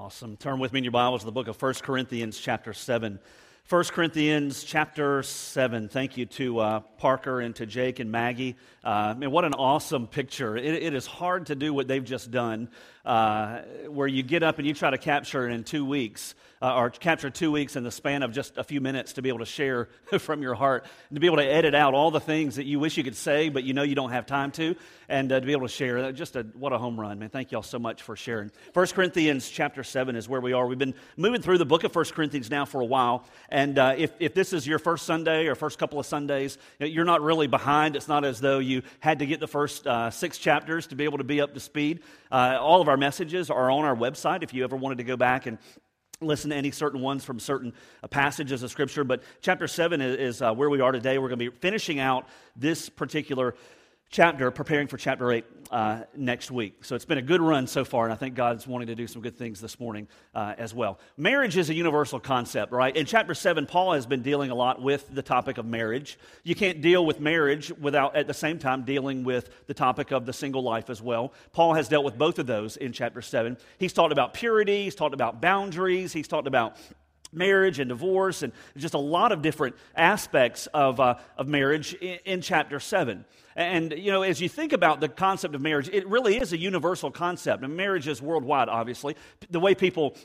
Awesome. Turn with me in your Bibles to the book of 1 Corinthians, chapter 7. 1 Corinthians, chapter 7. Thank you to uh, Parker and to Jake and Maggie. Uh, man, what an awesome picture. It, it is hard to do what they've just done, uh, where you get up and you try to capture it in two weeks uh, or capture two weeks in the span of just a few minutes to be able to share from your heart, to be able to edit out all the things that you wish you could say, but you know you don't have time to, and uh, to be able to share. Just a, what a home run, man. Thank you all so much for sharing. 1 Corinthians chapter 7 is where we are. We've been moving through the book of 1 Corinthians now for a while, and uh, if, if this is your first Sunday or first couple of Sundays, you're not really behind. It's not as though you had to get the first uh, six chapters to be able to be up to speed. Uh, all of our messages are on our website if you ever wanted to go back and listen to any certain ones from certain uh, passages of Scripture. But chapter 7 is, is uh, where we are today. We're going to be finishing out this particular chapter, preparing for chapter 8 uh, next week. So it's been a good run so far, and I think God's wanting to do some good things this morning uh, as well. Marriage is a universal concept, right? In chapter 7, Paul has been dealing a lot with the topic of marriage. You can't deal with marriage without, at the same time, dealing with the topic of the single life as well. Paul has dealt with both of those in chapter 7. He's talked about purity, he's talked about boundaries, he's talked about marriage and divorce and just a lot of different aspects of, uh, of marriage in, in, chapter 7 and you know as you think about the concept of marriage it really is a universal concept. And marriage is worldwide obviously. The way people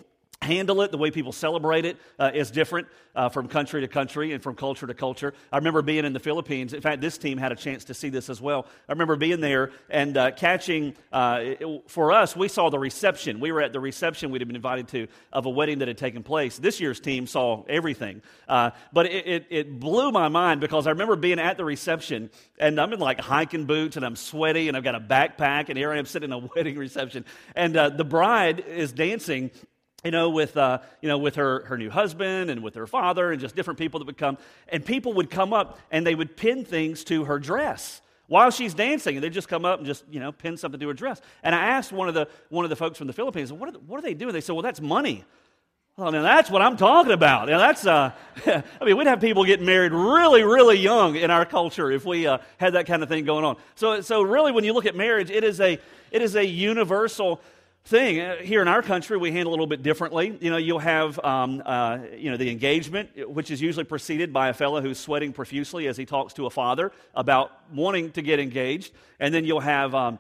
handle it, the way people celebrate it, uh, is different uh, from country to country and from culture to culture. I remember being in the Philippines. In fact, this team had a chance to see this as well. I remember being there and uh, catching, uh, it, for us, we saw the reception. We were at the reception we'd been invited to of a wedding that had taken place. This year's team saw everything. Uh, but it, it, it blew my mind because I remember being at the reception and I'm in like hiking boots and I'm sweaty and I've got a backpack and here I am sitting in a wedding reception. And uh, the bride is dancing you know, with, uh, you know, with her, her new husband and with her father and just different people that would come. And people would come up and they would pin things to her dress while she's dancing. And they'd just come up and just, you know, pin something to her dress. And I asked one of the, one of the folks from the Philippines, what are, what are they doing? They said, well, that's money. Well, now that's what I'm talking about. Now that's, uh, I mean, we'd have people getting married really, really young in our culture if we uh, had that kind of thing going on. So, so really, when you look at marriage, it is a, it is a universal thing. Uh, here in our country, we handle a little bit differently. You know, you'll have, um, uh, you know, the engagement, which is usually preceded by a fellow who's sweating profusely as he talks to a father about wanting to get engaged. And then you'll have um,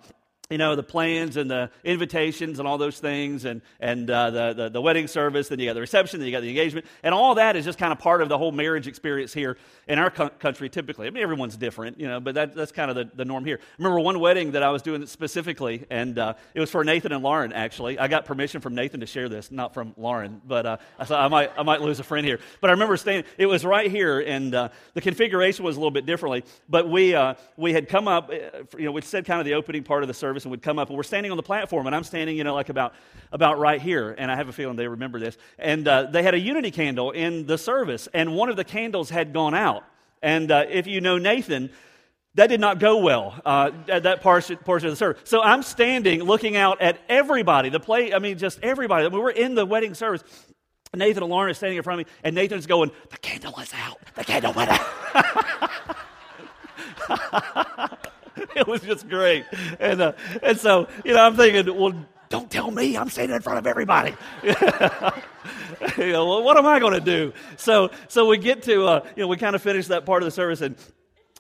you know, the plans and the invitations and all those things and, and uh, the, the, the, wedding service, then you got the reception, then you got the engagement. And all that is just kind of part of the whole marriage experience here in our co- country typically. I mean, everyone's different, you know, but that, that's kind of the, the norm here. Remember one wedding that I was doing specifically, and uh, it was for Nathan and Lauren, actually. I got permission from Nathan to share this, not from Lauren, but uh, I thought I might, I might lose a friend here. But I remember staying, it was right here, and uh, the configuration was a little bit differently. But we, uh, we had come up, uh, you know, we said kind of the opening part of the service and would come up, and we're standing on the platform, and I'm standing, you know, like about, about right here, and I have a feeling they remember this. And uh, they had a unity candle in the service, and one of the candles had gone out. And uh, if you know Nathan, that did not go well uh, at that portion, portion of the service. So I'm standing looking out at everybody, the play, I mean, just everybody. Mean, we're in the wedding service. Nathan and Lauren are standing in front of me, and Nathan's going, The candle is out. The candle went out. it was just great. And, uh, and so, you know, I'm thinking, well, don't tell me I'm standing in front of everybody. you know, well, what am I going to do? So, so we get to, uh, you know, we kind of finish that part of the service, and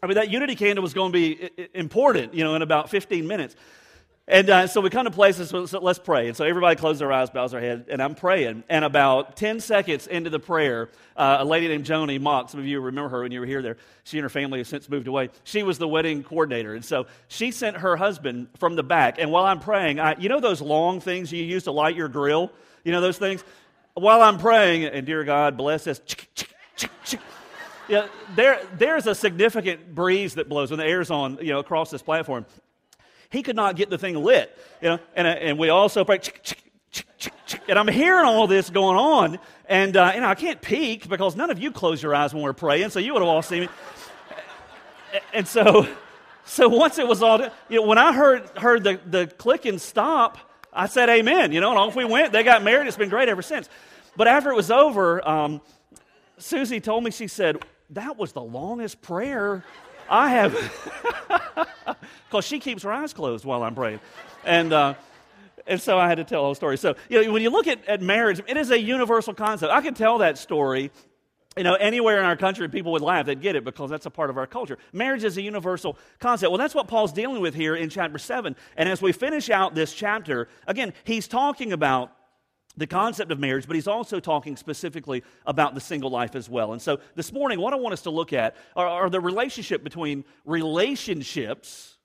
I mean, that unity candle was going to be important, you know, in about 15 minutes. And uh, so we come to places, so, let's pray. And so everybody closes their eyes, bows their head, and I'm praying. And about 10 seconds into the prayer, uh, a lady named Joni Mock, some of you remember her when you were here there. She and her family have since moved away. She was the wedding coordinator. And so she sent her husband from the back. And while I'm praying, I, you know those long things you use to light your grill? You know those things? While I'm praying, and dear God, bless us. Yeah, there, there's a significant breeze that blows when the air's on, you know, across this platform. He could not get the thing lit, you know. And, uh, and we also pray, and I'm hearing all this going on, and uh, you know I can't peek because none of you close your eyes when we're praying, so you would have all seen me. And so, so once it was all, you know, when I heard heard the the click and stop, I said Amen. You know, and off we went. They got married. It's been great ever since. But after it was over, um, Susie told me she said that was the longest prayer I have, because she keeps her eyes closed while I'm praying. And, uh, and so I had to tell a whole story. So, you know, when you look at, at marriage, it is a universal concept. I could tell that story you know, anywhere in our country, people would laugh. They'd get it because that's a part of our culture. Marriage is a universal concept. Well, that's what Paul's dealing with here in chapter 7. And as we finish out this chapter, again, he's talking about the concept of marriage, but he's also talking specifically about the single life as well. And so this morning, what I want us to look at are, are the relationship between relationships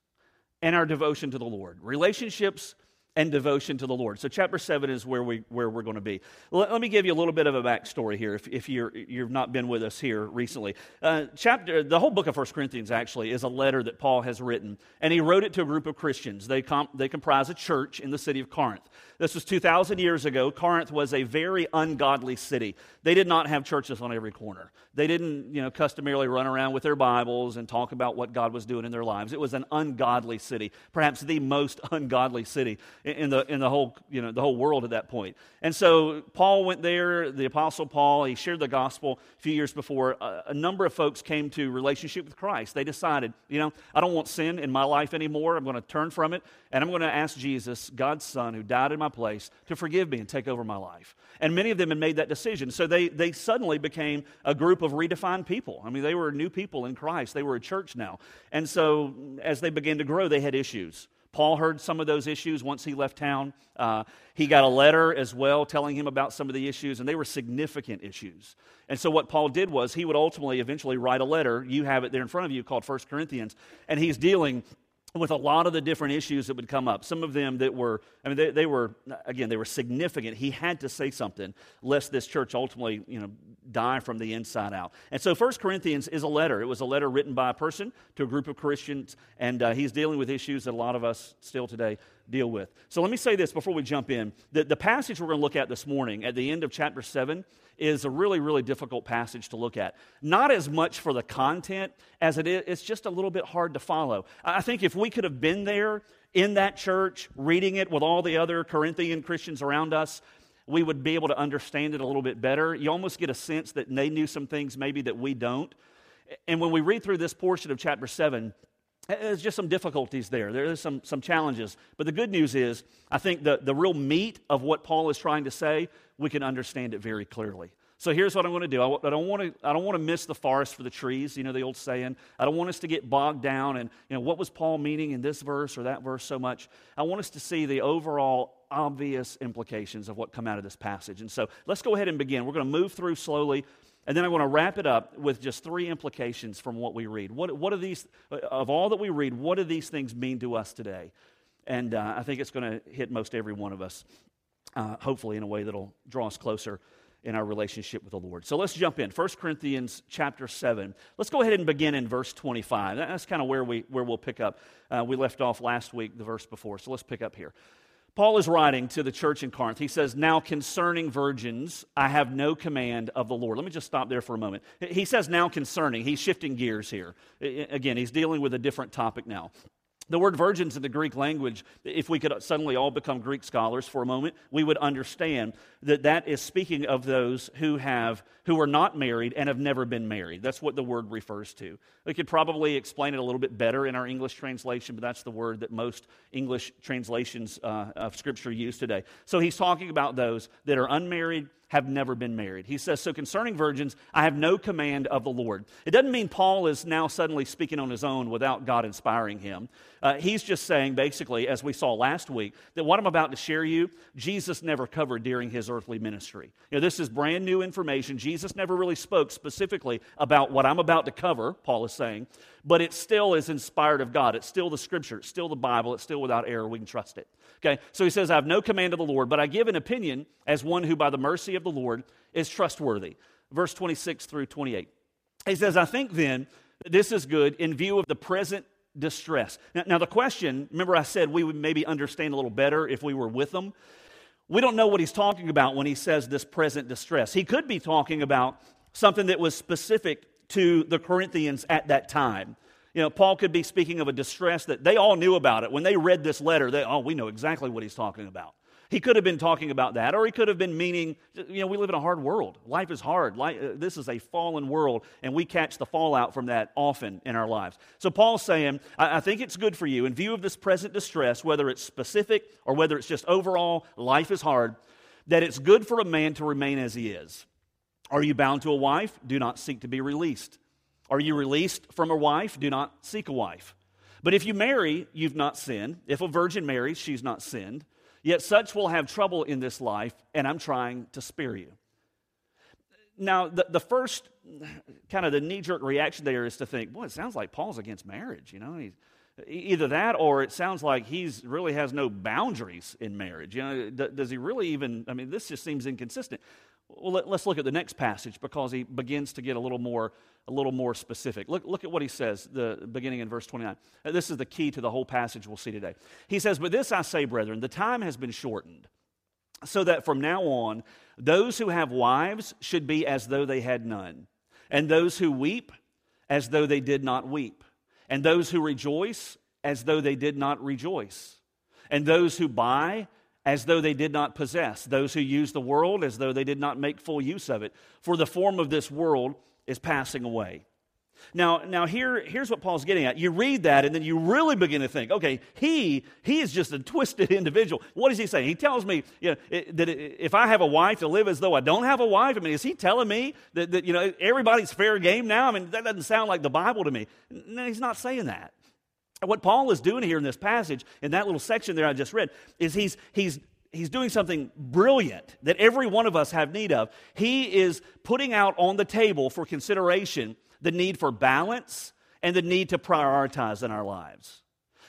and our devotion to the Lord. Relationships and devotion to the Lord. So, chapter 7 is where, we, where we're going to be. Let, let me give you a little bit of a backstory here if, if you're, you've not been with us here recently. Uh, chapter, the whole book of 1 Corinthians actually is a letter that Paul has written, and he wrote it to a group of Christians. They, com, they comprise a church in the city of Corinth. This was 2,000 years ago. Corinth was a very ungodly city. They did not have churches on every corner. They didn't, you know, customarily run around with their Bibles and talk about what God was doing in their lives. It was an ungodly city, perhaps the most ungodly city in the, in the, whole, you know, the whole world at that point. And so Paul went there, the Apostle Paul, he shared the gospel a few years before. A, a number of folks came to relationship with Christ. They decided, you know, I don't want sin in my life anymore. I'm going to turn from it, and I'm going to ask Jesus, God's Son, who died in my place, to forgive me and take over my life. And many of them had made that decision. So they, they suddenly became a group of redefined people. I mean, they were new people in Christ, they were a church now. And so as they began to grow, they had issues. Paul heard some of those issues once he left town. Uh, he got a letter as well telling him about some of the issues, and they were significant issues. And so, what Paul did was he would ultimately eventually write a letter. You have it there in front of you called First Corinthians, and he's dealing with a lot of the different issues that would come up. Some of them that were, I mean, they, they, were, again, they were significant. He had to say something, lest this church ultimately, you know, die from the inside out. And so First Corinthians is a letter. It was a letter written by a person to a group of Christians, and uh, he's dealing with issues that a lot of us still today deal with. So let me say this before we jump in. The, the passage we're going to look at this morning, at the end of chapter 7, is a really, really difficult passage to look at. Not as much for the content as it is, it's just a little bit hard to follow. I think if we could have been there in that church, reading it with all the other Corinthian Christians around us, we would be able to understand it a little bit better. You almost get a sense that they knew some things maybe that we don't. And when we read through this portion of chapter 7, Uh, there's just some difficulties there. There's some, some challenges. But the good news is, I think the, the real meat of what Paul is trying to say, we can understand it very clearly. So here's what I'm going to do. I, don't want to, I don't want to miss the forest for the trees, you know, the old saying. I don't want us to get bogged down and, you know, what was Paul meaning in this verse or that verse so much. I want us to see the overall obvious implications of what come out of this passage. And so let's go ahead and begin. We're going to move through slowly. And then I want to wrap it up with just three implications from what we read. What, what are these, of all that we read, what do these things mean to us today? And uh, I think it's going to hit most every one of us, uh, hopefully in a way that'll draw us closer in our relationship with the Lord. So let's jump in. 1 Corinthians chapter 7. Let's go ahead and begin in verse 25. That's kind of where, we, where we'll pick up. Uh, we left off last week, the verse before. So let's pick up here. Paul is writing to the church in Corinth. He says, Now concerning virgins, I have no command of the Lord. Let me just stop there for a moment. He says, Now concerning. He's shifting gears here. Again, he's dealing with a different topic now. The word virgins in the Greek language, if we could suddenly all become Greek scholars for a moment, we would understand that that is speaking of those who have who are not married and have never been married. That's what the word refers to. We could probably explain it a little bit better in our English translation, but that's the word that most English translations uh, of Scripture use today. So he's talking about those that are unmarried have never been married. He says, So concerning virgins, I have no command of the Lord. It doesn't mean Paul is now suddenly speaking on his own without God inspiring him. Uh, he's just saying, basically, as we saw last week, that what I'm about to share you, Jesus never covered during his earthly ministry. You know, this is brand new information. Jesus never really spoke specifically about what I'm about to cover, Paul is saying, but it still is inspired of God. It's still the scripture, it's still the Bible, it's still without error. We can trust it. Okay, so he says, I have no command of the Lord, but I give an opinion as one who, by the mercy of the Lord, is trustworthy. Verse 26 through 28. He says, I think then this is good in view of the present distress. Now, now, the question, remember I said we would maybe understand a little better if we were with them. We don't know what he's talking about when he says this present distress. He could be talking about something that was specific to the Corinthians at that time. You know, Paul could be speaking of a distress that they all knew about it. When they read this letter, they, oh, we know exactly what he's talking about. He could have been talking about that, or he could have been meaning, you know, we live in a hard world. Life is hard. Life, uh, this is a fallen world, and we catch the fallout from that often in our lives. So Paul's saying, I, I think it's good for you, in view of this present distress, whether it's specific or whether it's just overall, life is hard, that it's good for a man to remain as he is. Are you bound to a wife? Do not seek to be released. Are you released from a wife? Do not seek a wife. But if you marry, you've not sinned. If a virgin marries, she's not sinned. Yet such will have trouble in this life, and I'm trying to spare you. Now, the, the first kind of the knee jerk reaction there is to think, boy, it sounds like Paul's against marriage. You know, he's, either that or it sounds like he's really has no boundaries in marriage. You know, does he really even? I mean, this just seems inconsistent. Well, let, us look at the next passage because he begins to get a little more, a little more specific. Look, look at what he says, the beginning in verse 29. Uh, this is the key to the whole passage we'll see today. He says, But this I say, brethren, the time has been shortened, so that from now on, those who have wives should be as though they had none, and those who weep as though they did not weep, and those who rejoice as though they did not rejoice, and those who buy as though they did not possess, those who use the world as though they did not make full use of it. For the form of this world is passing away. Now, now here, here's what Paul's getting at. You read that, and then you really begin to think, okay, he, he is just a twisted individual. What is he saying? He tells me you know, that if I have a wife to live as though I don't have a wife, I mean, is he telling me that, that you know, everybody's fair game now? I mean, that doesn't sound like the Bible to me. No, he's not saying that. What Paul is doing here in this passage, in that little section there I just read, is he's, he's, he's doing something brilliant that every one of us have need of. He is putting out on the table for consideration the need for balance and the need to prioritize in our lives.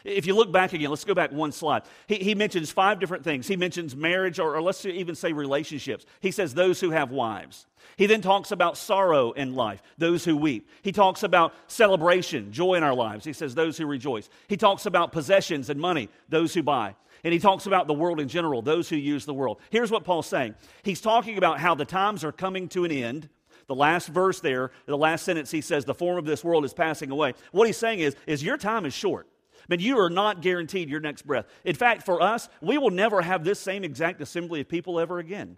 If you look back again, let's go back one slide. He, he mentions five different things. He mentions marriage, or, or let's even say relationships. He says those who have wives. He then talks about sorrow in life, those who weep. He talks about celebration, joy in our lives. He says those who rejoice. He talks about possessions and money, those who buy. And he talks about the world in general, those who use the world. Here's what Paul's saying He's talking about how the times are coming to an end. The last verse there, the last sentence, he says, The form of this world is passing away. What he's saying is, is your time is short. But you are not guaranteed your next breath. In fact, for us, we will never have this same exact assembly of people ever again.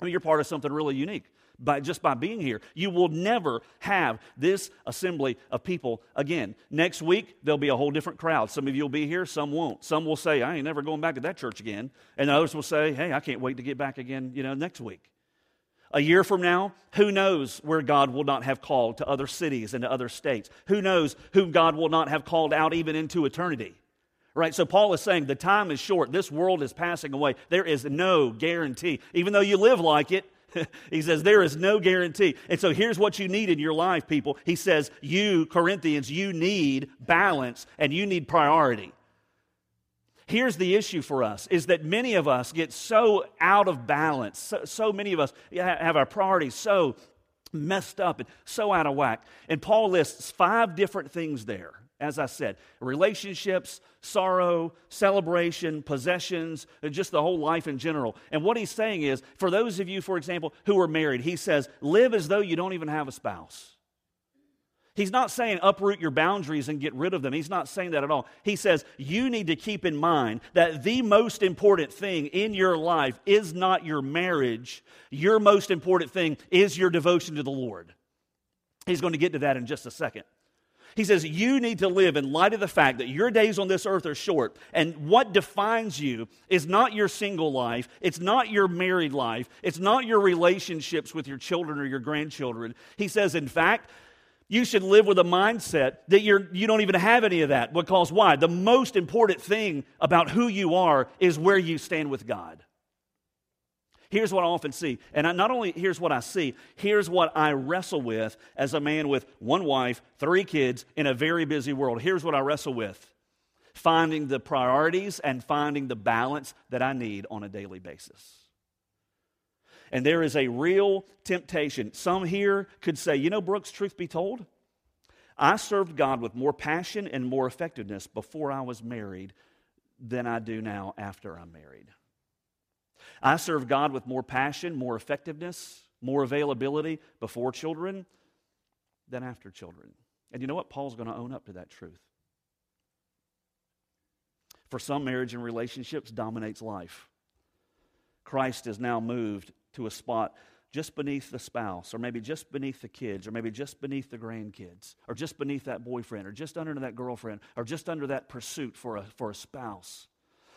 I mean, you're part of something really unique by just by being here. You will never have this assembly of people again. Next week, there'll be a whole different crowd. Some of you will be here, some won't. Some will say, I ain't never going back to that church again. And others will say, hey, I can't wait to get back again, you know, next week. A year from now, who knows where God will not have called to other cities and to other states? Who knows whom God will not have called out even into eternity? Right? So Paul is saying the time is short. This world is passing away. There is no guarantee. Even though you live like it, he says there is no guarantee. And so here's what you need in your life, people. He says, you, Corinthians, you need balance and you need priority. Here's the issue for us is that many of us get so out of balance. So, so many of us have our priorities so messed up and so out of whack. And Paul lists five different things there. As I said, relationships, sorrow, celebration, possessions, just the whole life in general. And what he's saying is, for those of you, for example, who are married, he says, live as though you don't even have a spouse. He's not saying uproot your boundaries and get rid of them. He's not saying that at all. He says you need to keep in mind that the most important thing in your life is not your marriage. Your most important thing is your devotion to the Lord. He's going to get to that in just a second. He says you need to live in light of the fact that your days on this earth are short, and what defines you is not your single life, it's not your married life, it's not your relationships with your children or your grandchildren. He says, in fact, you should live with a mindset that you're, you don't even have any of that. Because why? The most important thing about who you are is where you stand with God. Here's what I often see. And I, not only here's what I see, here's what I wrestle with as a man with one wife, three kids, in a very busy world. Here's what I wrestle with finding the priorities and finding the balance that I need on a daily basis. And there is a real temptation. Some here could say, you know, Brooks, truth be told, I served God with more passion and more effectiveness before I was married than I do now after I'm married. I served God with more passion, more effectiveness, more availability before children than after children. And you know what? Paul's going to own up to that truth. For some, marriage and relationships dominates life. Christ is now moved to a spot just beneath the spouse, or maybe just beneath the kids, or maybe just beneath the grandkids, or just beneath that boyfriend, or just under that girlfriend, or just under that pursuit for a, for a spouse.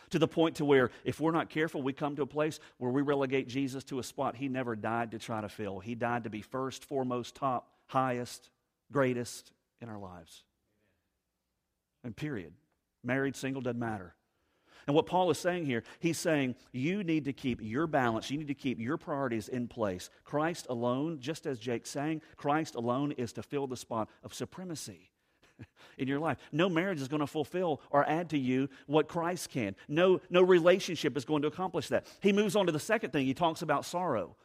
To the point to where if we're not careful, we come to a place where we relegate Jesus to a spot he never died to try to fill. He died to be first, foremost, top, highest, greatest in our lives. And period. Married, single, doesn't matter. And what Paul is saying here, he's saying you need to keep your balance, you need to keep your priorities in place. Christ alone, just as Jake's saying, Christ alone is to fill the spot of supremacy in your life. No marriage is going to fulfill or add to you what Christ can. No, no relationship is going to accomplish that. He moves on to the second thing. He talks about sorrow.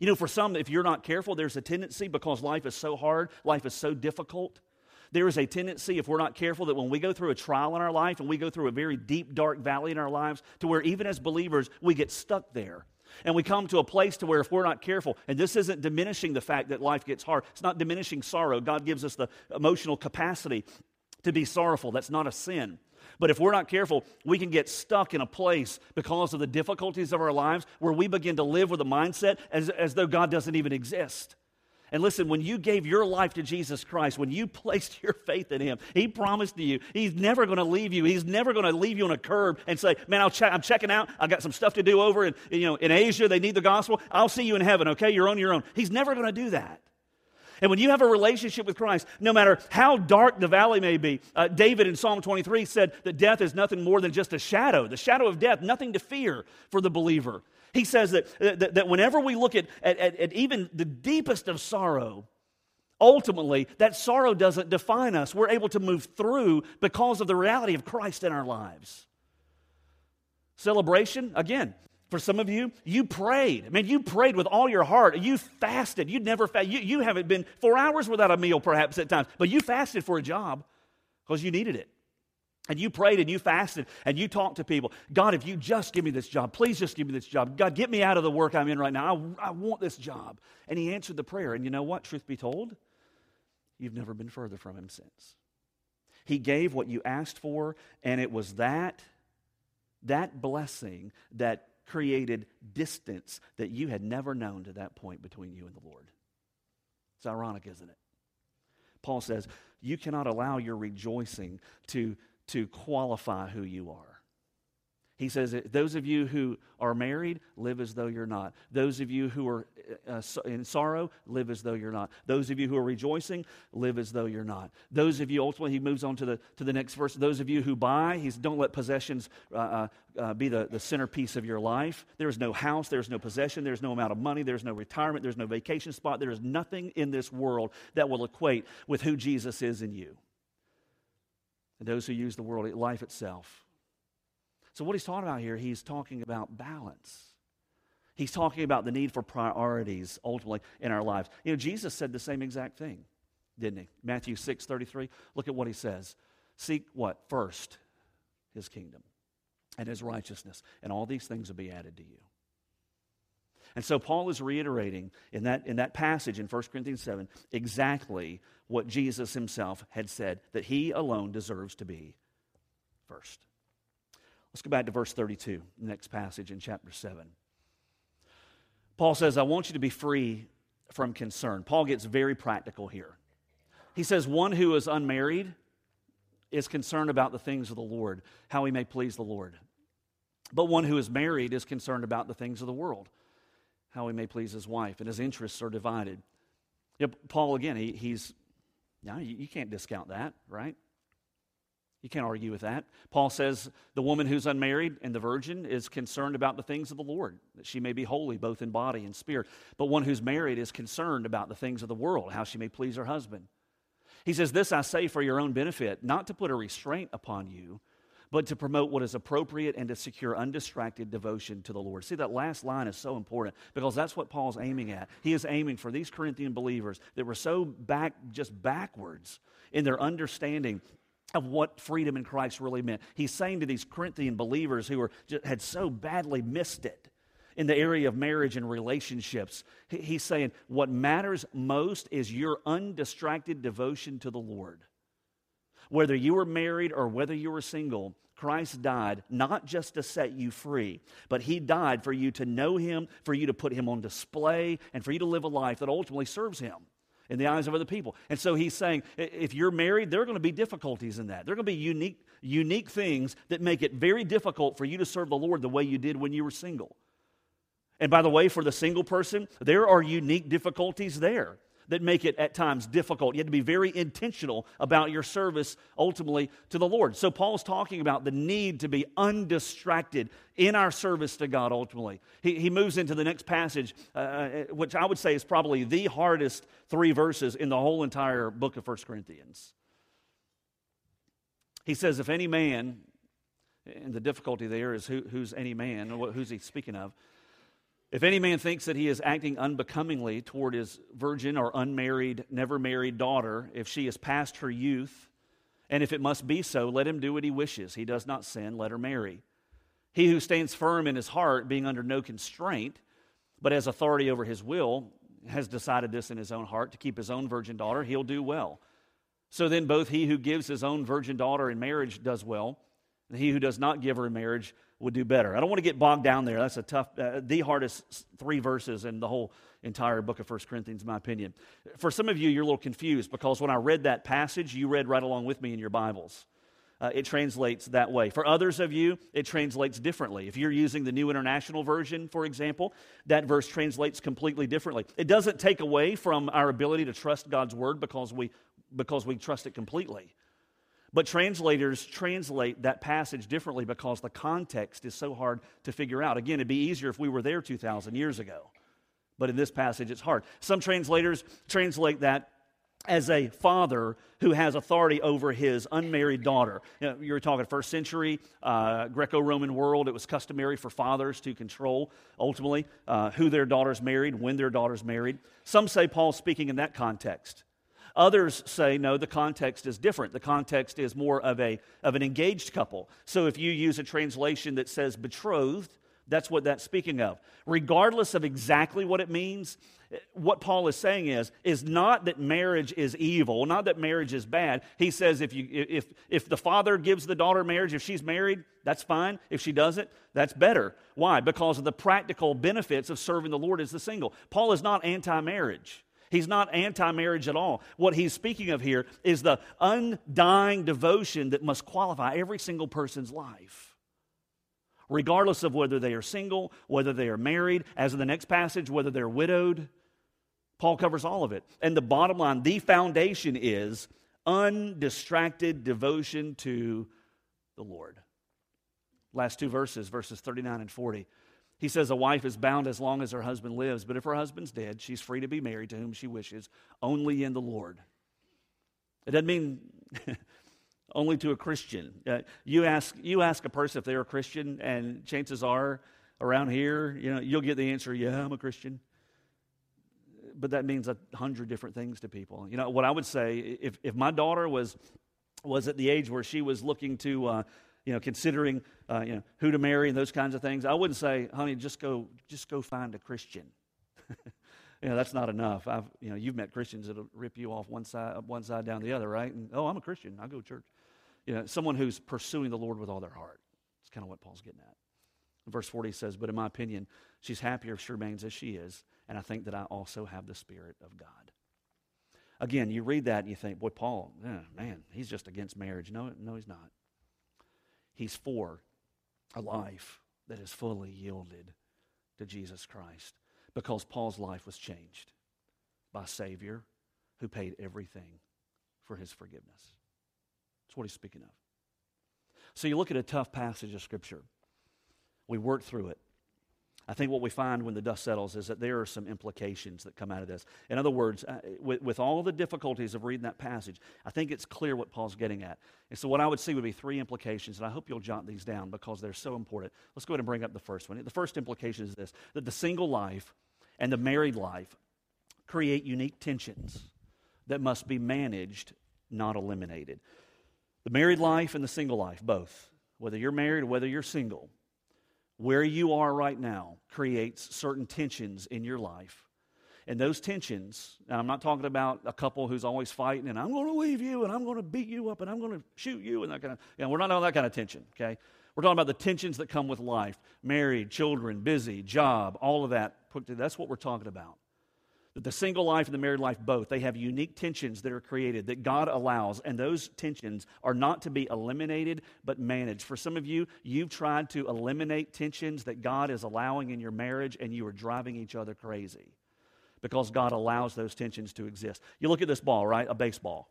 You know, for some, if you're not careful, there's a tendency because life is so hard, life is so difficult, there is a tendency, if we're not careful, that when we go through a trial in our life and we go through a very deep, dark valley in our lives, to where even as believers, we get stuck there. And we come to a place to where if we're not careful, and this isn't diminishing the fact that life gets hard, it's not diminishing sorrow. God gives us the emotional capacity to be sorrowful. That's not a sin. But if we're not careful, we can get stuck in a place because of the difficulties of our lives where we begin to live with a mindset as, as though God doesn't even exist. And listen, when you gave your life to Jesus Christ, when you placed your faith in Him, He promised to you He's never going to leave you. He's never going to leave you on a curb and say, "Man, I'll check, I'm checking out. I got some stuff to do over in you know in Asia. They need the gospel. I'll see you in heaven. Okay, you're on your own." He's never going to do that. And when you have a relationship with Christ, no matter how dark the valley may be, uh, David in Psalm 23 said that death is nothing more than just a shadow, the shadow of death, nothing to fear for the believer. He says that, that, that whenever we look at, at, at even the deepest of sorrow, ultimately that sorrow doesn't define us. We're able to move through because of the reality of Christ in our lives. Celebration, again, for some of you, you prayed. I mean, you prayed with all your heart. You fasted. You'd never fa- you, you haven't been four hours without a meal, perhaps at times, but you fasted for a job because you needed it. And you prayed and you fasted and you talked to people. God, if you just give me this job, please just give me this job. God, get me out of the work I'm in right now. I, I want this job. And he answered the prayer. And you know what? Truth be told, you've never been further from him since. He gave what you asked for, and it was that, that blessing that created distance that you had never known to that point between you and the Lord. It's ironic, isn't it? Paul says, You cannot allow your rejoicing to to qualify who you are. He says, Those of you who are married, live as though you're not. Those of you who are uh, in sorrow, live as though you're not. Those of you who are rejoicing, live as though you're not. Those of you, ultimately, he moves on to the, to the next verse. Those of you who buy, he's don't let possessions uh, uh, uh, be the, the centerpiece of your life. There is no house, there's no possession, there's no amount of money, there's no retirement, there's no vacation spot. There is nothing in this world that will equate with who Jesus is in you and those who use the world, life itself. So, what he's talking about here, he's talking about balance. He's talking about the need for priorities ultimately in our lives. You know, Jesus said the same exact thing, didn't he? Matthew 6 33. Look at what he says. Seek what? First, his kingdom and his righteousness, and all these things will be added to you. And so Paul is reiterating in that, in that passage in 1 Corinthians 7 exactly what Jesus himself had said that he alone deserves to be first. Let's go back to verse 32, the next passage in chapter 7. Paul says, I want you to be free from concern. Paul gets very practical here. He says, One who is unmarried is concerned about the things of the Lord, how he may please the Lord. But one who is married is concerned about the things of the world how he may please his wife, and his interests are divided. You know, Paul, again, he, he's, you, you can't discount that, right? You can't argue with that. Paul says the woman who's unmarried and the virgin is concerned about the things of the Lord, that she may be holy both in body and spirit. But one who's married is concerned about the things of the world, how she may please her husband. He says, This I say for your own benefit, not to put a restraint upon you, but to promote what is appropriate and to secure undistracted devotion to the Lord. See, that last line is so important because that's what Paul's aiming at. He is aiming for these Corinthian believers that were so back, just backwards in their understanding of what freedom in Christ really meant. He's saying to these Corinthian believers who were, had so badly missed it in the area of marriage and relationships, he's saying what matters most is your undistracted devotion to the Lord. Whether you were married or whether you were single, Christ died not just to set you free, but He died for you to know Him, for you to put Him on display, and for you to live a life that ultimately serves Him in the eyes of other people. And so He's saying, if you're married, there are going to be difficulties in that. There are going to be unique, unique things that make it very difficult for you to serve the Lord the way you did when you were single. And by the way, for the single person, there are unique difficulties there that make it at times difficult. You have to be very intentional about your service ultimately to the Lord. So, Paul's talking about the need to be undistracted in our service to God ultimately. He, he moves into the next passage, uh, uh which I would say is probably the hardest three verses in the whole entire book of 1 Corinthians. He says, If any man, and the difficulty there is who, who's any man, who's he speaking of? If any man thinks that he is acting unbecomingly toward his virgin or unmarried, never married daughter, if she is past her youth, and if it must be so, let him do what he wishes. He does not sin, let her marry. He who stands firm in his heart, being under no constraint, but has authority over his will, has decided this in his own heart to keep his own virgin daughter, he'll do well. So then, both he who gives his own virgin daughter in marriage does well, and he who does not give her in marriage would do better. I don't want to get bogged down there. That's a tough, uh, the hardest three verses in the whole entire book of First Corinthians, in my opinion. For some of you, you're a little confused because when I read that passage, you read right along with me in your Bibles. Uh, it translates that way. For others of you, it translates differently. If you're using the New International Version, for example, that verse translates completely differently. It doesn't take away from our ability to trust God's Word because we, because we trust it completely. But translators translate that passage differently because the context is so hard to figure out. Again, it'd be easier if we were there 2,000 years ago. But in this passage, it's hard. Some translators translate that as a father who has authority over his unmarried daughter. You, know, you talking first century uh, Greco Roman world, it was customary for fathers to control ultimately uh, who their daughters married, when their daughters married. Some say Paul's speaking in that context. Others say, no, the context is different. The context is more of, a, of an engaged couple. So if you use a translation that says betrothed, that's what that's speaking of. Regardless of exactly what it means, what Paul is saying is, is not that marriage is evil, not that marriage is bad. He says if, you, if, if the father gives the daughter marriage, if she's married, that's fine. If she doesn't, that's better. Why? Because of the practical benefits of serving the Lord as the single. Paul is not anti marriage. He's not anti marriage at all. What he's speaking of here is the undying devotion that must qualify every single person's life. Regardless of whether they are single, whether they are married, as in the next passage, whether they're widowed, Paul covers all of it. And the bottom line, the foundation is undistracted devotion to the Lord. Last two verses, verses 39 and 40. He says a wife is bound as long as her husband lives, but if her husband's dead, she's free to be married to whom she wishes, only in the Lord. It doesn't mean only to a Christian. Uh, you, ask, you ask a person if they're a Christian, and chances are around here, you know, you'll get the answer, yeah, I'm a Christian. But that means a hundred different things to people. You know, what I would say, if, if my daughter was, was at the age where she was looking to, uh, you know, considering uh, you know, who to marry and those kinds of things, I wouldn't say, honey, just go, just go find a Christian. you know, that's not enough. I've, you know, you've met Christians that'll rip you off one side, one side down the other, right? And, oh, I'm a Christian. I go to church. You know, someone who's pursuing the Lord with all their heart. It's kind of what Paul's getting at. Verse 40 says, But in my opinion, she's happier if she remains as she is, and I think that I also have the Spirit of God. Again, you read that and you think, boy, Paul, yeah, man, he's just against marriage. No, no, he's not. He's for a life that is fully yielded to Jesus Christ because Paul's life was changed by a Savior who paid everything for his forgiveness. That's what he's speaking of. So you look at a tough passage of Scripture. We work through it. I think what we find when the dust settles is that there are some implications that come out of this. In other words, uh, with, with all the difficulties of reading that passage, I think it's clear what Paul's getting at. And so, what I would see would be three implications, and I hope you'll jot these down because they're so important. Let's go ahead and bring up the first one. The first implication is this that the single life and the married life create unique tensions that must be managed, not eliminated. The married life and the single life, both, whether you're married or whether you're single, where you are right now creates certain tensions in your life. And those tensions, and I'm not talking about a couple who's always fighting and I'm going to leave you and I'm going to beat you up and I'm going to shoot you and that kind of, you know, we're not on that kind of tension, okay? We're talking about the tensions that come with life married, children, busy, job, all of that. That's what we're talking about. That the single life and the married life both, they have unique tensions that are created that God allows, and those tensions are not to be eliminated but managed. For some of you, you've tried to eliminate tensions that God is allowing in your marriage, and you are driving each other crazy because God allows those tensions to exist. You look at this ball, right? A baseball.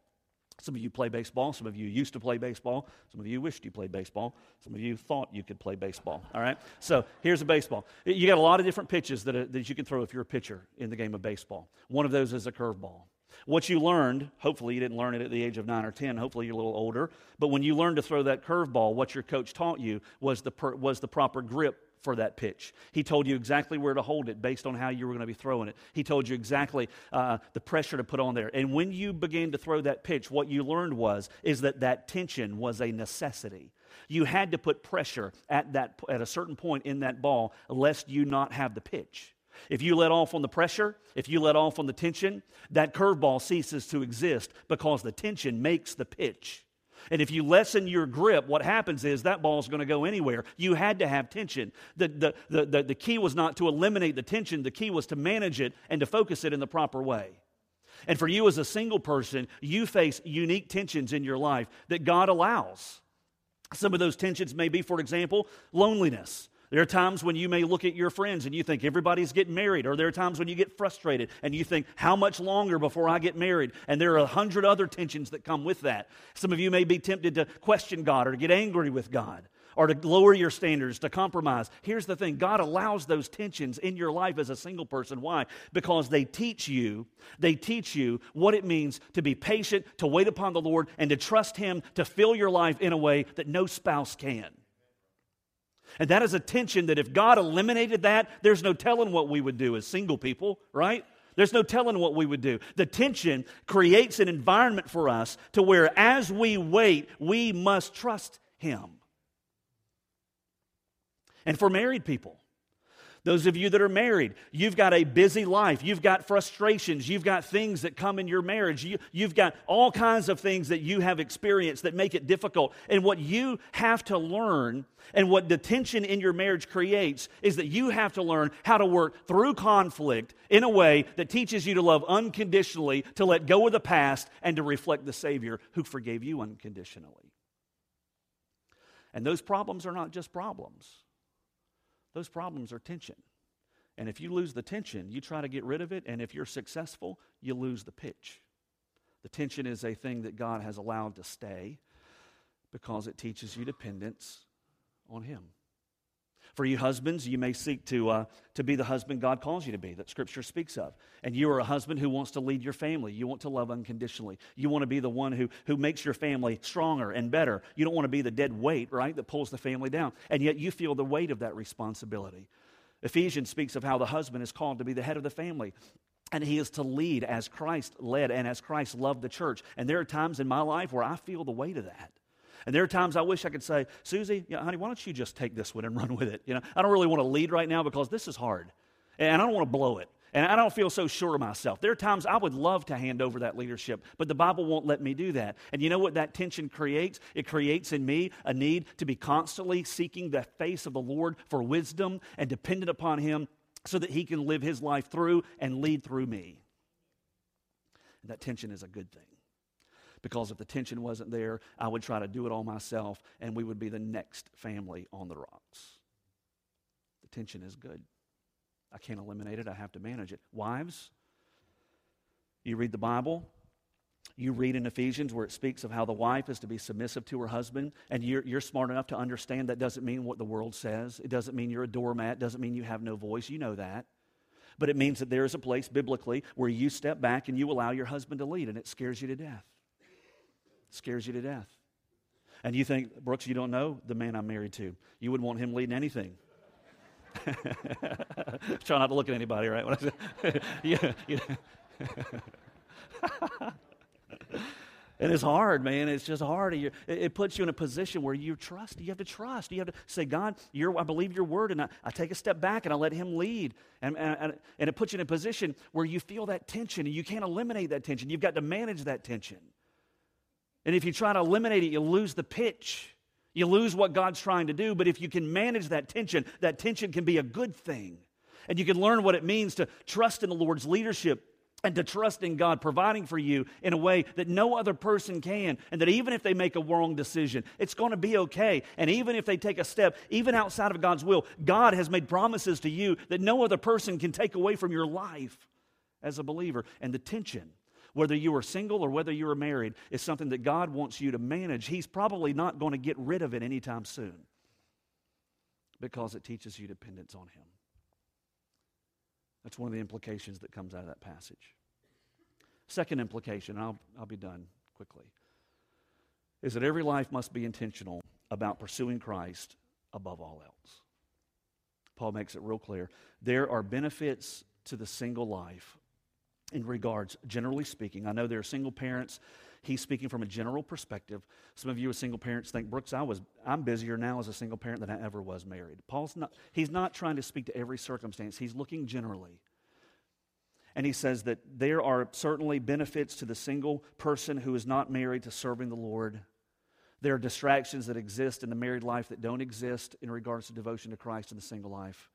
Some of you play baseball. Some of you used to play baseball. Some of you wished you played baseball. Some of you thought you could play baseball. All right? So here's a baseball. You got a lot of different pitches that, uh, that you can throw if you're a pitcher in the game of baseball. One of those is a curveball. What you learned, hopefully you didn't learn it at the age of nine or 10, hopefully you're a little older, but when you learned to throw that curveball, what your coach taught you was the, per, was the proper grip for that pitch. He told you exactly where to hold it based on how you were going to be throwing it. He told you exactly uh, the pressure to put on there. And when you began to throw that pitch, what you learned was is that that tension was a necessity. You had to put pressure at that at a certain point in that ball, lest you not have the pitch. If you let off on the pressure, if you let off on the tension, that curveball ceases to exist because the tension makes the pitch. And if you lessen your grip, what happens is that ball is going to go anywhere. You had to have tension. The, the, the, the, the key was not to eliminate the tension, the key was to manage it and to focus it in the proper way. And for you as a single person, you face unique tensions in your life that God allows. Some of those tensions may be, for example, loneliness. There are times when you may look at your friends and you think everybody's getting married, or there are times when you get frustrated and you think, how much longer before I get married? And there are a hundred other tensions that come with that. Some of you may be tempted to question God or to get angry with God or to lower your standards, to compromise. Here's the thing God allows those tensions in your life as a single person. Why? Because they teach you, they teach you what it means to be patient, to wait upon the Lord, and to trust Him to fill your life in a way that no spouse can. And that is a tension that if God eliminated that, there's no telling what we would do as single people, right? There's no telling what we would do. The tension creates an environment for us to where as we wait, we must trust Him. And for married people, those of you that are married, you've got a busy life. You've got frustrations. You've got things that come in your marriage. You, have got all kinds of things that you have experienced that make it difficult. And what you have to learn and what the tension in your marriage creates is that you have to learn how to work through conflict in a way that teaches you to love unconditionally, to let go of the past, and to reflect the Savior who forgave you unconditionally. And those problems are not just problems those problems are tension. And if you lose the tension, you try to get rid of it, and if you're successful, you lose the pitch. The tension is a thing that God has allowed to stay because it teaches you dependence on Him. For you husbands, you may seek to, uh, to be the husband God calls you to be, that Scripture speaks of. And you are a husband who wants to lead your family. You want to love unconditionally. You want to be the one who, who makes your family stronger and better. You don't want to be the dead weight, right, that pulls the family down. And yet you feel the weight of that responsibility. Ephesians speaks of how the husband is called to be the head of the family. And he is to lead as Christ led and as Christ loved the church. And there are times in my life where I feel the weight of that. And there are times I wish I could say, Susie, honey, why don't you just take this one and run with it? You know, I don't really want to lead right now because this is hard. And I don't want to blow it. And I don't feel so sure of myself. There are times I would love to hand over that leadership, but the Bible won't let me do that. And you know what that tension creates? It creates in me a need to be constantly seeking the face of the Lord for wisdom and dependent upon Him so that He can live His life through and lead through me. And that tension is a good thing because if the tension wasn't there, I would try to do it all myself and we would be the next family on the rocks. The tension is good. I can't eliminate it, I have to manage it. Wives, you read the Bible, you read in Ephesians where it speaks of how the wife is to be submissive to her husband, and you're, you're, smart enough to understand that doesn't mean what the world says. It doesn't mean you're a doormat, doesn't mean you have no voice. You know that. But it means that there is a place biblically where you step back and you allow your husband to lead, and it scares you to death scares you to death. And you think, Brooks, you don't know the man I'm married to. You wouldn't want him leading anything. Try not to look at anybody, right? Yeah, And it's hard, man. It's just hard. It puts you in a position where you trust. You have to trust. You have to say, God, I believe your word, and I, I, take a step back and I let him lead. And, and, and it puts you in a position where you feel that tension, and you can't eliminate that tension. You've got to manage that tension. And if you try to eliminate it, you lose the pitch. You lose what God's trying to do. But if you can manage that tension, that tension can be a good thing. And you can learn what it means to trust in the Lord's leadership and to trust in God providing for you in a way that no other person can. And that even if they make a wrong decision, it's going to be okay. And even if they take a step, even outside of God's will, God has made promises to you that no other person can take away from your life as a believer. And the tension, whether you are single or whether you are married, is something that God wants you to manage. He's probably not going to get rid of it anytime soon because it teaches you dependence on Him. That's one of the implications that comes out of that passage. Second implication, I'll, I'll be done quickly, is that every life must be intentional about pursuing Christ above all else. Paul makes it real clear. There are benefits to the single life in regards, generally speaking. I know there are single parents. He's speaking from a general perspective. Some of you as single parents think, Brooks, I was, I'm busier now as a single parent than I ever was married. Paul's not, he's not trying to speak to every circumstance. He's looking generally. And he says that there are certainly benefits to the single person who is not married to serving the Lord. There are distractions that exist in the married life that don't exist in regards to devotion to Christ in the single life.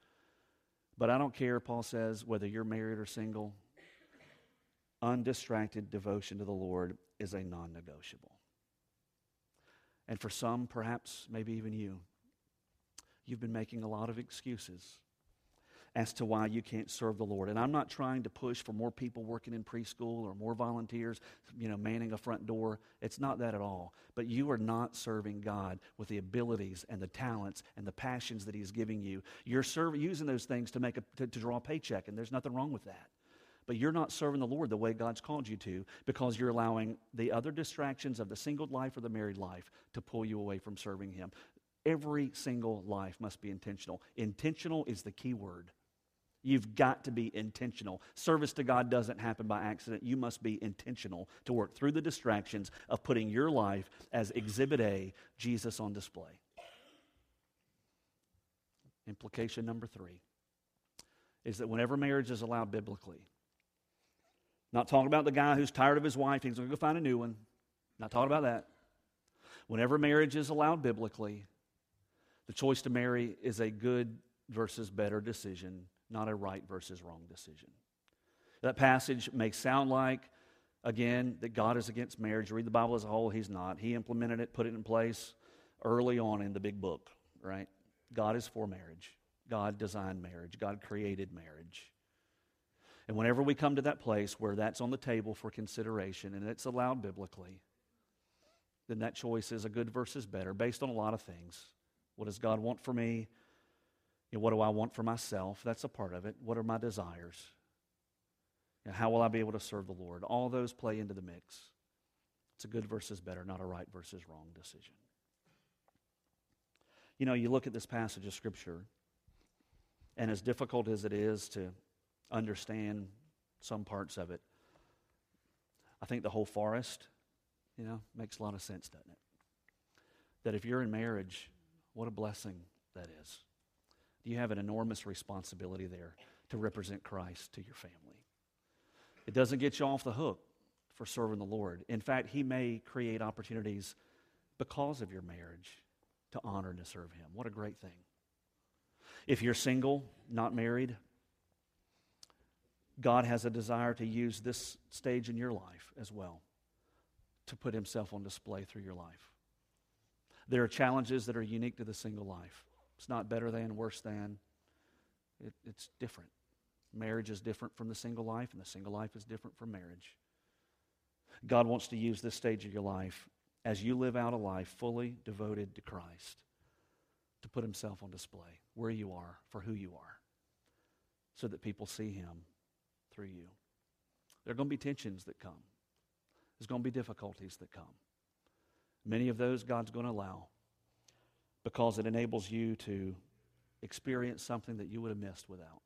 But I don't care, Paul says, whether you're married or single. Undistracted devotion to the Lord is a non negotiable. And for some, perhaps, maybe even you, you've been making a lot of excuses as to why you can't serve the Lord. And I'm not trying to push for more people working in preschool or more volunteers, you know, manning a front door. It's not that at all. But you are not serving God with the abilities and the talents and the passions that He's giving you. You're serving, using those things to make a, to, to draw a paycheck, and there's nothing wrong with that. But you're not serving the Lord the way God's called you to because you're allowing the other distractions of the single life or the married life to pull you away from serving Him. Every single life must be intentional. Intentional is the key word. You've got to be intentional. Service to God doesn't happen by accident. You must be intentional to work through the distractions of putting your life as Exhibit A, Jesus on display. Implication number three is that whenever marriage is allowed biblically, not talking about the guy who's tired of his wife, he's going to go find a new one. Not talking about that. Whenever marriage is allowed biblically, the choice to marry is a good versus better decision not a right versus wrong decision. That passage may sound like, again, that God is against marriage. Read the Bible as a whole, He's not. He implemented it, put it in place early on in the big book, right? God is for marriage. God designed marriage. God created marriage. And whenever we come to that place where that's on the table for consideration and it's allowed biblically, then that choice is a good versus better based on a lot of things. What does God want for me? You know, what do I want for myself? That's a part of it. What are my desires? You know, how will I be able to serve the Lord? All those play into the mix. It's a good versus better, not a right versus wrong decision. You know, you look at this passage of Scripture, and as difficult as it is to understand some parts of it, I think the whole forest, you know, makes a lot of sense, doesn't it? That if you're in marriage, what a blessing that is you have an enormous responsibility there to represent Christ to your family. It doesn't get you off the hook for serving the Lord. In fact, He may create opportunities because of your marriage to honor and to serve Him. What a great thing. If you're single, not married, God has a desire to use this stage in your life as well to put Himself on display through your life. There are challenges that are unique to the single life. It's not better than, worse than. It, it's different. Marriage is different from the single life, and the single life is different from marriage. God wants to use this stage of your life as you live out a life fully devoted to Christ to put Himself on display where you are, for who you are, so that people see Him through you. There are going to be tensions that come, there's going to be difficulties that come. Many of those God's going to allow because it enables you to experience something that you would have missed without.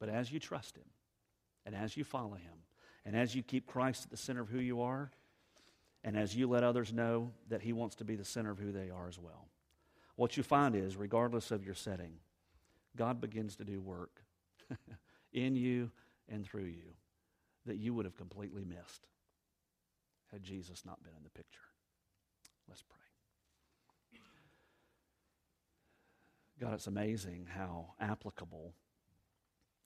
But as you trust Him, and as you follow Him, and as you keep Christ at the center of who you are, and as you let others know that He wants to be the center of who they are as well. What you find is, regardless of your setting, God begins to do work in you and through you that you would have completely missed had Jesus not been in the picture. Let's pray. God, it's amazing how applicable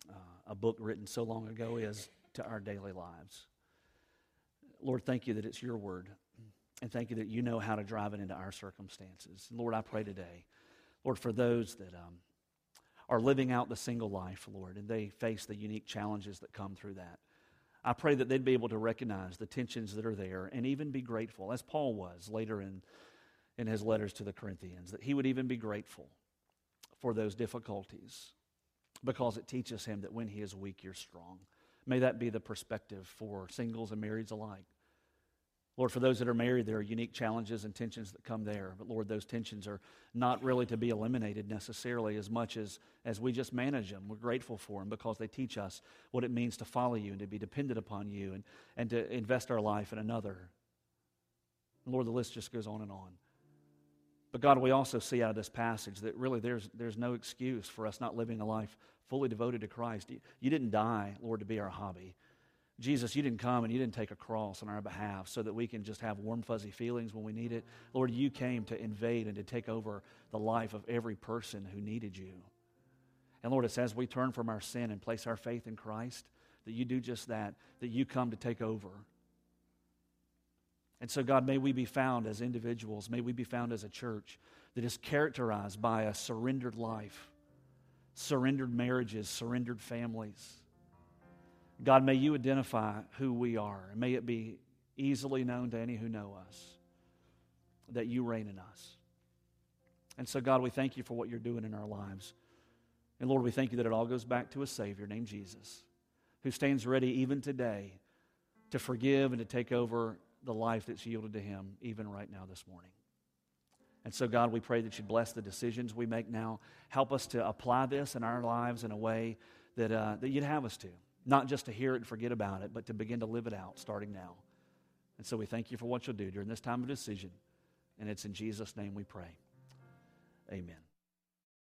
uh, a book written so long ago is to our daily lives. Lord, thank you that it's your word. And thank you that you know how to drive it into our circumstances. Lord, I pray today, Lord, for those that um, are living out the single life, Lord, and they face the unique challenges that come through that. I pray that they'd be able to recognize the tensions that are there and even be grateful, as Paul was later in, in his letters to the Corinthians, that he would even be grateful for those difficulties because it teaches him that when he is weak, you're strong. May that be the perspective for singles and marrieds alike. Lord, for those that are married, there are unique challenges and tensions that come there. But Lord, those tensions are not really to be eliminated necessarily as much as, as we just manage them. We're grateful for them because they teach us what it means to follow you and to be dependent upon you and, and to invest our life in another. Lord, the list just goes on and on. But God, we also see out of this passage that really there's, there's no excuse for us not living a life fully devoted to Christ. You, you didn't die, Lord, to be our hobby. Jesus, you didn't come and you didn't take a cross on our behalf so that we can just have warm, fuzzy feelings when we need it. Lord, you came to invade and to take over the life of every person who needed you. And Lord, it's as we turn from our sin and place our faith in Christ that you do just that, that you come to take over. And so, God, may we be found as individuals, may we be found as a church that is characterized by a surrendered life, surrendered marriages, surrendered families God, may you identify who we are, and may it be easily known to any who know us that you reign in us. And so, God, we thank you for what you're doing in our lives. And Lord, we thank you that it all goes back to a Savior named Jesus, who stands ready even today to forgive and to take over the life that's yielded to him, even right now this morning. And so, God, we pray that you bless the decisions we make now. Help us to apply this in our lives in a way that, uh, that you'd have us to. Not just to hear it and forget about it, but to begin to live it out starting now. And so we thank you for what you'll do during this time of decision. And it's in Jesus' name we pray. Amen.